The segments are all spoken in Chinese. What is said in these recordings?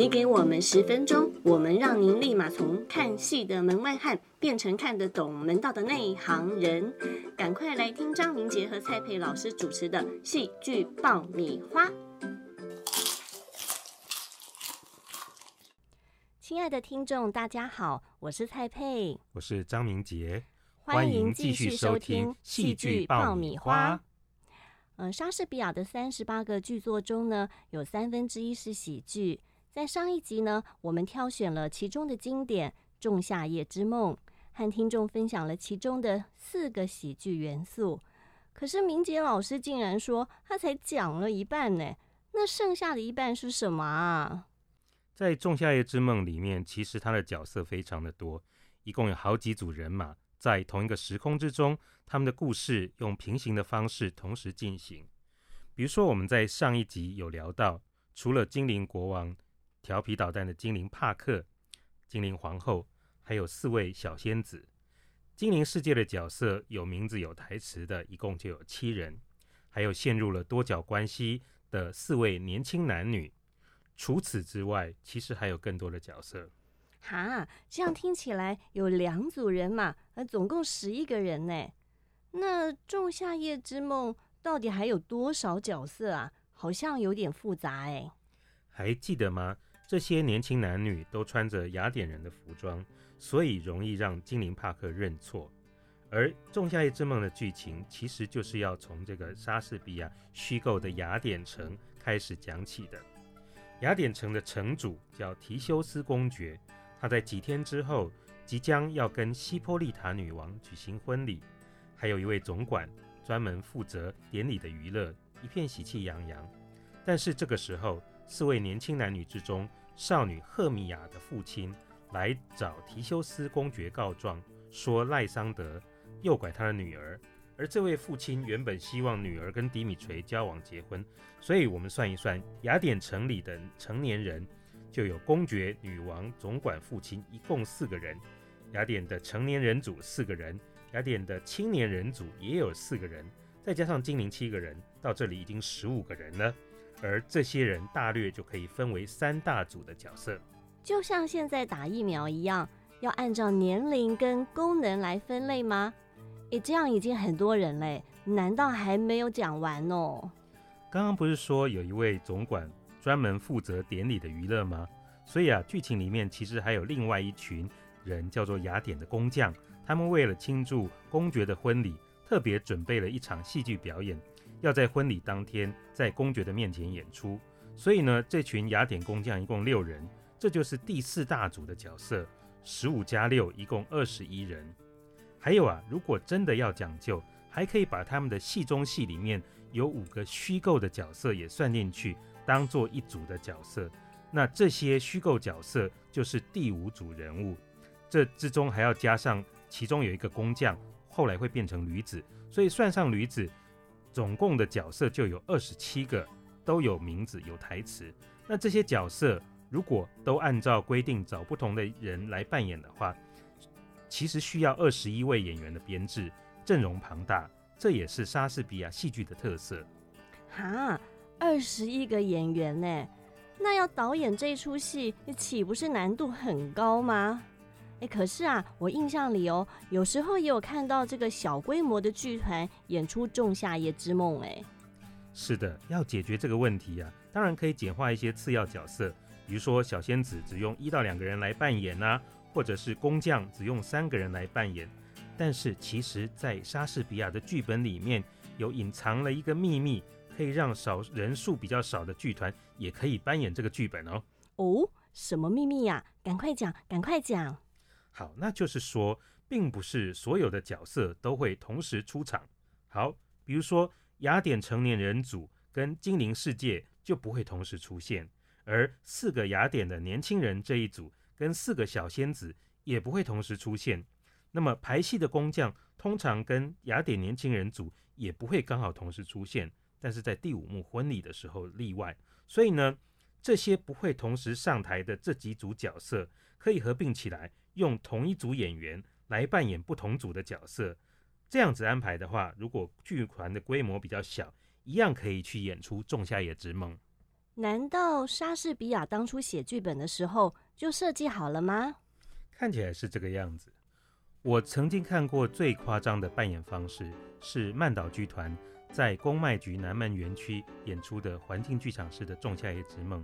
你给我们十分钟，我们让您立马从看戏的门外汉变成看得懂门道的内行人。赶快来听张明杰和蔡佩老师主持的戏剧爆米花。亲爱的听众，大家好，我是蔡佩，我是张明杰，欢迎继续收听戏剧爆米花。嗯，莎士比亚的三十八个剧作中呢，有三分之一是喜剧。在上一集呢，我们挑选了其中的经典《仲夏夜之梦》，和听众分享了其中的四个喜剧元素。可是明杰老师竟然说他才讲了一半呢，那剩下的一半是什么啊？在《仲夏夜之梦》里面，其实他的角色非常的多，一共有好几组人马在同一个时空之中，他们的故事用平行的方式同时进行。比如说，我们在上一集有聊到，除了精灵国王。调皮捣蛋的精灵帕克、精灵皇后，还有四位小仙子。精灵世界的角色有名字、有台词的，一共就有七人。还有陷入了多角关系的四位年轻男女。除此之外，其实还有更多的角色。哈，这样听起来有两组人马，呃，总共十一个人呢。那《仲夏夜之梦》到底还有多少角色啊？好像有点复杂哎。还记得吗？这些年轻男女都穿着雅典人的服装，所以容易让精灵帕克认错。而《仲夏夜之梦》的剧情其实就是要从这个莎士比亚虚构的雅典城开始讲起的。雅典城的城主叫提修斯公爵，他在几天之后即将要跟西波利塔女王举行婚礼，还有一位总管专门负责典礼的娱乐，一片喜气洋洋。但是这个时候，四位年轻男女之中，少女赫米亚的父亲来找提修斯公爵告状，说赖桑德诱拐他的女儿。而这位父亲原本希望女儿跟迪米垂交往结婚，所以我们算一算，雅典城里的成年人就有公爵、女王、总管、父亲，一共四个人。雅典的成年人组四个人，雅典的青年人组也有四个人，再加上精灵七个人，到这里已经十五个人了。而这些人大略就可以分为三大组的角色，就像现在打疫苗一样，要按照年龄跟功能来分类吗？诶，这样已经很多人嘞，难道还没有讲完哦？刚刚不是说有一位总管专门负责典礼的娱乐吗？所以啊，剧情里面其实还有另外一群人，叫做雅典的工匠，他们为了庆祝公爵的婚礼，特别准备了一场戏剧表演。要在婚礼当天在公爵的面前演出，所以呢，这群雅典工匠一共六人，这就是第四大组的角色，十五加六一共二十一人。还有啊，如果真的要讲究，还可以把他们的戏中戏里面有五个虚构的角色也算进去，当做一组的角色。那这些虚构角色就是第五组人物，这之中还要加上其中有一个工匠，后来会变成驴子，所以算上驴子。总共的角色就有二十七个，都有名字、有台词。那这些角色如果都按照规定找不同的人来扮演的话，其实需要二十一位演员的编制，阵容庞大。这也是莎士比亚戏剧的特色。哈，二十一个演员呢？那要导演这一出戏，你岂不是难度很高吗？哎，可是啊，我印象里哦，有时候也有看到这个小规模的剧团演出《仲夏夜之梦》。哎，是的，要解决这个问题啊，当然可以简化一些次要角色，比如说小仙子只用一到两个人来扮演呐，或者是工匠只用三个人来扮演。但是其实，在莎士比亚的剧本里面有隐藏了一个秘密，可以让少人数比较少的剧团也可以扮演这个剧本哦。哦，什么秘密呀？赶快讲，赶快讲。好，那就是说，并不是所有的角色都会同时出场。好，比如说雅典成年人组跟精灵世界就不会同时出现，而四个雅典的年轻人这一组跟四个小仙子也不会同时出现。那么排戏的工匠通常跟雅典年轻人组也不会刚好同时出现，但是在第五幕婚礼的时候例外。所以呢，这些不会同时上台的这几组角色可以合并起来。用同一组演员来扮演不同组的角色，这样子安排的话，如果剧团的规模比较小，一样可以去演出《仲夏夜之梦》。难道莎士比亚当初写剧本的时候就设计好了吗？看起来是这个样子。我曾经看过最夸张的扮演方式，是曼岛剧团在公卖局南门园区演出的环境剧场式的《仲夏夜之梦》。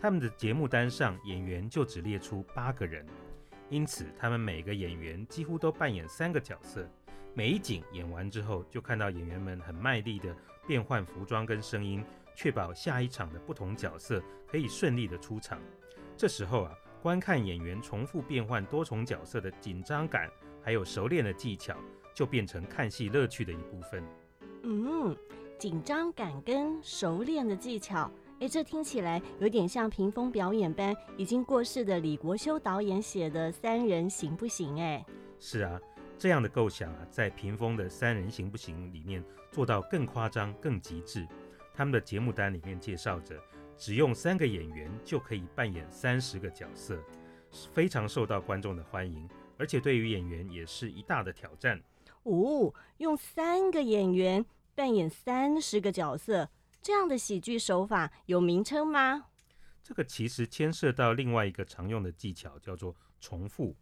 他们的节目单上演员就只列出八个人，因此他们每个演员几乎都扮演三个角色。每一景演完之后，就看到演员们很卖力的变换服装跟声音，确保下一场的不同角色可以顺利的出场。这时候啊。观看演员重复变换多重角色的紧张感，还有熟练的技巧，就变成看戏乐趣的一部分。嗯，紧张感跟熟练的技巧，哎，这听起来有点像屏风表演班已经过世的李国修导演写的《三人行不行》？哎，是啊，这样的构想啊，在屏风的《三人行不行》里面做到更夸张、更极致。他们的节目单里面介绍着。只用三个演员就可以扮演三十个角色，非常受到观众的欢迎，而且对于演员也是一大的挑战。哦，用三个演员扮演三十个角色，这样的喜剧手法有名称吗？这个其实牵涉到另外一个常用的技巧，叫做重复。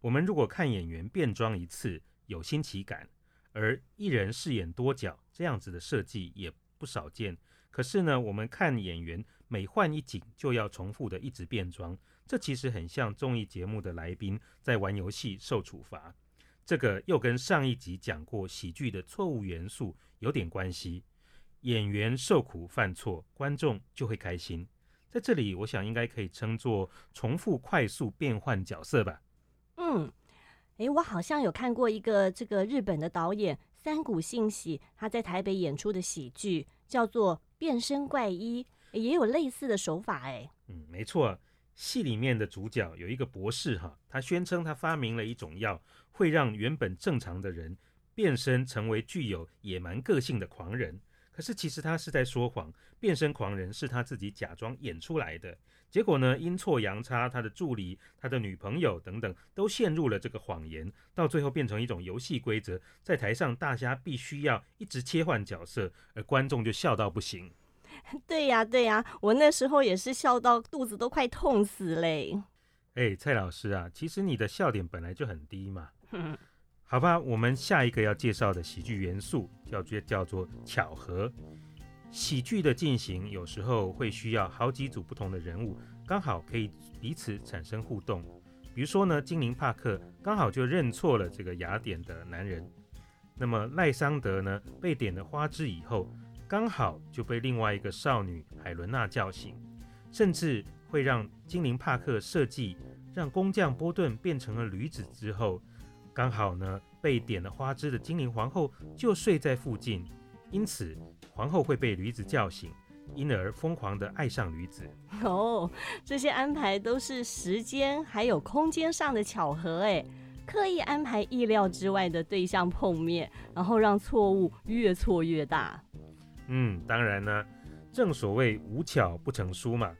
我们如果看演员变装一次有新奇感，而一人饰演多角这样子的设计也不少见。可是呢，我们看演员每换一景就要重复的一直变装，这其实很像综艺节目的来宾在玩游戏受处罚。这个又跟上一集讲过喜剧的错误元素有点关系。演员受苦犯错，观众就会开心。在这里，我想应该可以称作重复快速变换角色吧。嗯，诶，我好像有看过一个这个日本的导演三谷幸喜他在台北演出的喜剧，叫做。变身怪医也有类似的手法诶，嗯，没错，戏里面的主角有一个博士哈，他宣称他发明了一种药，会让原本正常的人变身成为具有野蛮个性的狂人。可是其实他是在说谎，变身狂人是他自己假装演出来的。结果呢，阴错阳差，他的助理、他的女朋友等等都陷入了这个谎言，到最后变成一种游戏规则，在台上大家必须要一直切换角色，而观众就笑到不行。对呀，对呀，我那时候也是笑到肚子都快痛死嘞。哎，蔡老师啊，其实你的笑点本来就很低嘛。好吧，我们下一个要介绍的喜剧元素叫做叫做巧合。喜剧的进行有时候会需要好几组不同的人物，刚好可以彼此产生互动。比如说呢，精灵帕克刚好就认错了这个雅典的男人。那么赖桑德呢，被点了花枝以后，刚好就被另外一个少女海伦娜叫醒，甚至会让精灵帕克设计让工匠波顿变成了驴子之后，刚好呢被点了花枝的精灵皇后就睡在附近，因此。皇后会被驴子叫醒，因而疯狂的爱上驴子。哦，这些安排都是时间还有空间上的巧合，哎，刻意安排意料之外的对象碰面，然后让错误越错越大。嗯，当然呢，正所谓无巧不成书嘛。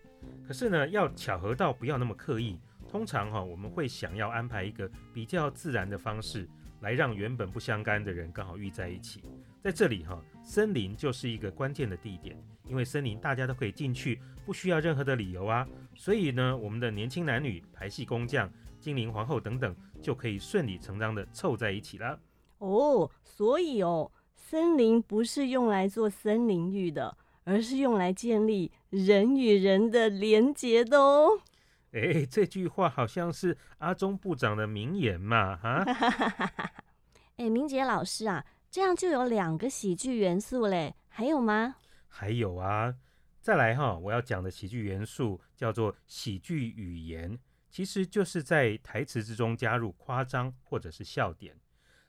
可是呢，要巧合到不要那么刻意。通常哈，我们会想要安排一个比较自然的方式，来让原本不相干的人刚好遇在一起。在这里哈，森林就是一个关键的地点，因为森林大家都可以进去，不需要任何的理由啊。所以呢，我们的年轻男女、排戏工匠、精灵皇后等等，就可以顺理成章的凑在一起了。哦，所以哦，森林不是用来做森林浴的，而是用来建立人与人的连结的哦。哎，这句话好像是阿中部长的名言嘛？哈，哎，明杰老师啊。这样就有两个喜剧元素嘞，还有吗？还有啊，再来哈，我要讲的喜剧元素叫做喜剧语言，其实就是在台词之中加入夸张或者是笑点。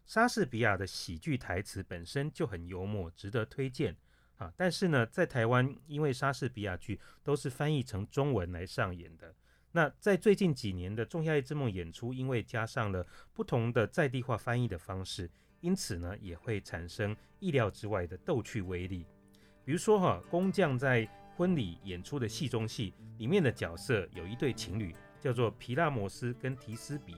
莎士比亚的喜剧台词本身就很幽默，值得推荐啊。但是呢，在台湾，因为莎士比亚剧都是翻译成中文来上演的，那在最近几年的《仲夏夜之梦》演出，因为加上了不同的在地化翻译的方式。因此呢，也会产生意料之外的逗趣威力。比如说哈，工匠在婚礼演出的戏中戏里面的角色有一对情侣，叫做皮拉摩斯跟提斯比。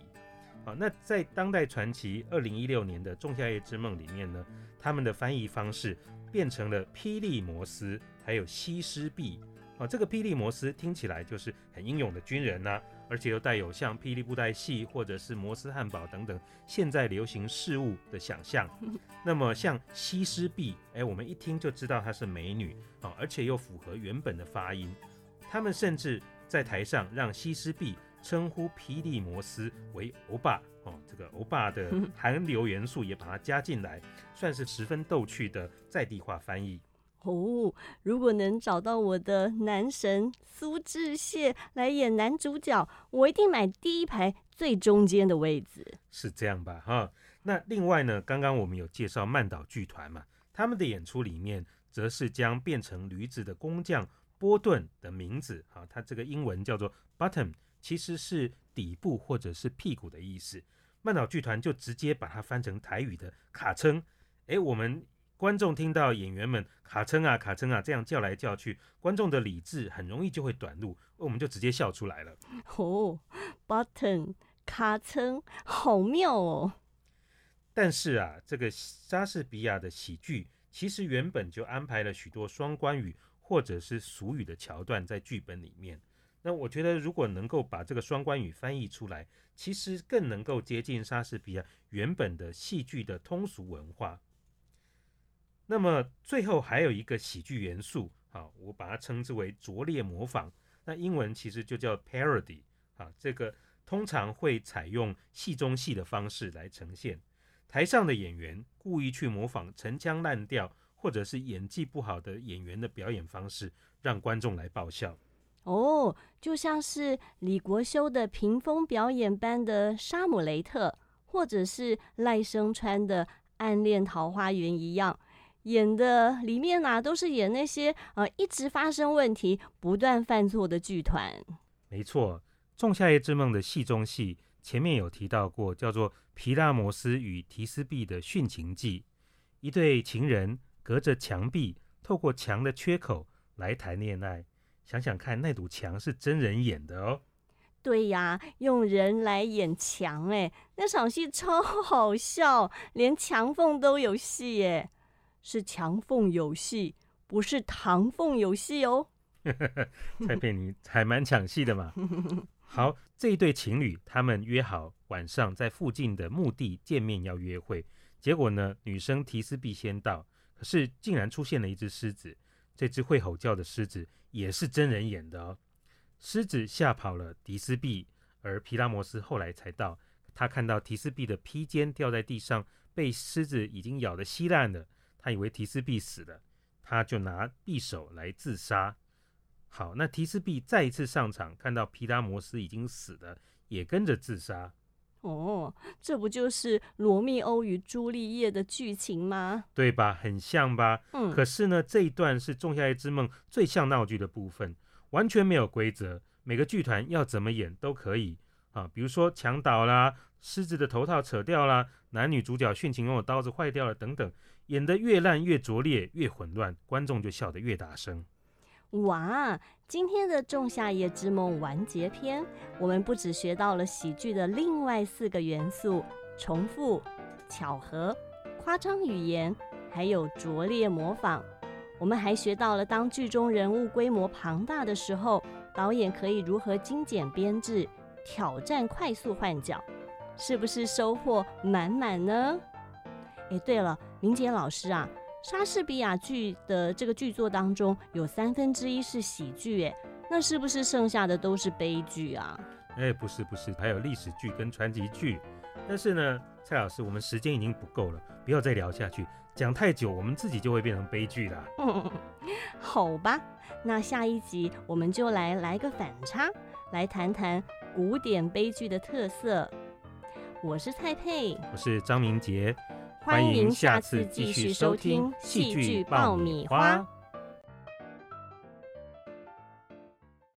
好，那在当代传奇二零一六年的《仲夏夜之梦》里面呢，他们的翻译方式变成了霹雳摩斯还有西施比，哦，这个霹雳摩斯听起来就是很英勇的军人呐，而且又带有像霹雳布袋戏或者是摩斯汉堡等等现在流行事物的想象。那么像西施碧，哎，我们一听就知道她是美女啊，而且又符合原本的发音。他们甚至在台上让西施碧称呼霹雳摩斯为欧巴哦，这个欧巴的 韩流元素也把它加进来，算是十分逗趣的在地化翻译。哦，如果能找到我的男神苏志燮来演男主角，我一定买第一排最中间的位置。是这样吧？哈，那另外呢，刚刚我们有介绍曼岛剧团嘛，他们的演出里面，则是将变成驴子的工匠波顿的名字，哈，他这个英文叫做 Button，其实是底部或者是屁股的意思。曼岛剧团就直接把它翻成台语的卡称，诶，我们。观众听到演员们卡称啊卡称啊这样叫来叫去，观众的理智很容易就会短路，我们就直接笑出来了。哦，button 卡称好妙哦。但是啊，这个莎士比亚的喜剧其实原本就安排了许多双关语或者是俗语的桥段在剧本里面。那我觉得如果能够把这个双关语翻译出来，其实更能够接近莎士比亚原本的戏剧的通俗文化。那么最后还有一个喜剧元素，好，我把它称之为拙劣模仿。那英文其实就叫 parody，啊，这个通常会采用戏中戏的方式来呈现。台上的演员故意去模仿陈腔滥调，或者是演技不好的演员的表演方式，让观众来爆笑。哦，就像是李国修的屏风表演般的《沙姆雷特》，或者是赖声川的《暗恋桃花源》一样。演的里面啊，都是演那些呃一直发生问题、不断犯错的剧团。没错，《仲夏夜之梦》的戏中戏前面有提到过，叫做《皮拉摩斯与提斯碧的殉情记》，一对情人隔着墙壁，透过墙的缺口来谈恋爱。想想看，那堵墙是真人演的哦。对呀，用人来演墙，哎，那场戏超好笑，连墙缝都有戏，哎。是墙缝有戏，不是唐缝有戏哦。蔡佩妮还蛮抢戏的嘛。好，这一对情侣他们约好晚上在附近的墓地见面要约会，结果呢，女生提斯碧先到，可是竟然出现了一只狮子。这只会吼叫的狮子也是真人演的哦。狮子吓跑了迪斯碧，而皮拉摩斯后来才到，他看到提斯碧的披肩掉在地上，被狮子已经咬得稀烂了。他以为提斯碧死了，他就拿匕首来自杀。好，那提斯碧再一次上场，看到皮拉摩斯已经死了，也跟着自杀。哦，这不就是罗密欧与朱丽叶的剧情吗？对吧？很像吧？嗯。可是呢，这一段是《仲夏夜之梦》最像闹剧的部分，完全没有规则，每个剧团要怎么演都可以啊。比如说墙倒啦，狮子的头套扯掉啦，男女主角殉情用的刀子坏掉了等等。演得越烂越拙劣越混乱，观众就笑得越大声。哇，今天的《仲夏夜之梦》完结篇，我们不只学到了喜剧的另外四个元素：重复、巧合、夸张语言，还有拙劣模仿。我们还学到了，当剧中人物规模庞大的时候，导演可以如何精简编制，挑战快速换角，是不是收获满满呢？哎，对了，明杰老师啊，莎士比亚剧的这个剧作当中有三分之一是喜剧，哎，那是不是剩下的都是悲剧啊？哎，不是不是，还有历史剧跟传奇剧。但是呢，蔡老师，我们时间已经不够了，不要再聊下去，讲太久我们自己就会变成悲剧了。嗯，好吧，那下一集我们就来来个反差，来谈谈古典悲剧的特色。我是蔡佩，我是张明杰。欢迎下次继续收听戏剧爆米花。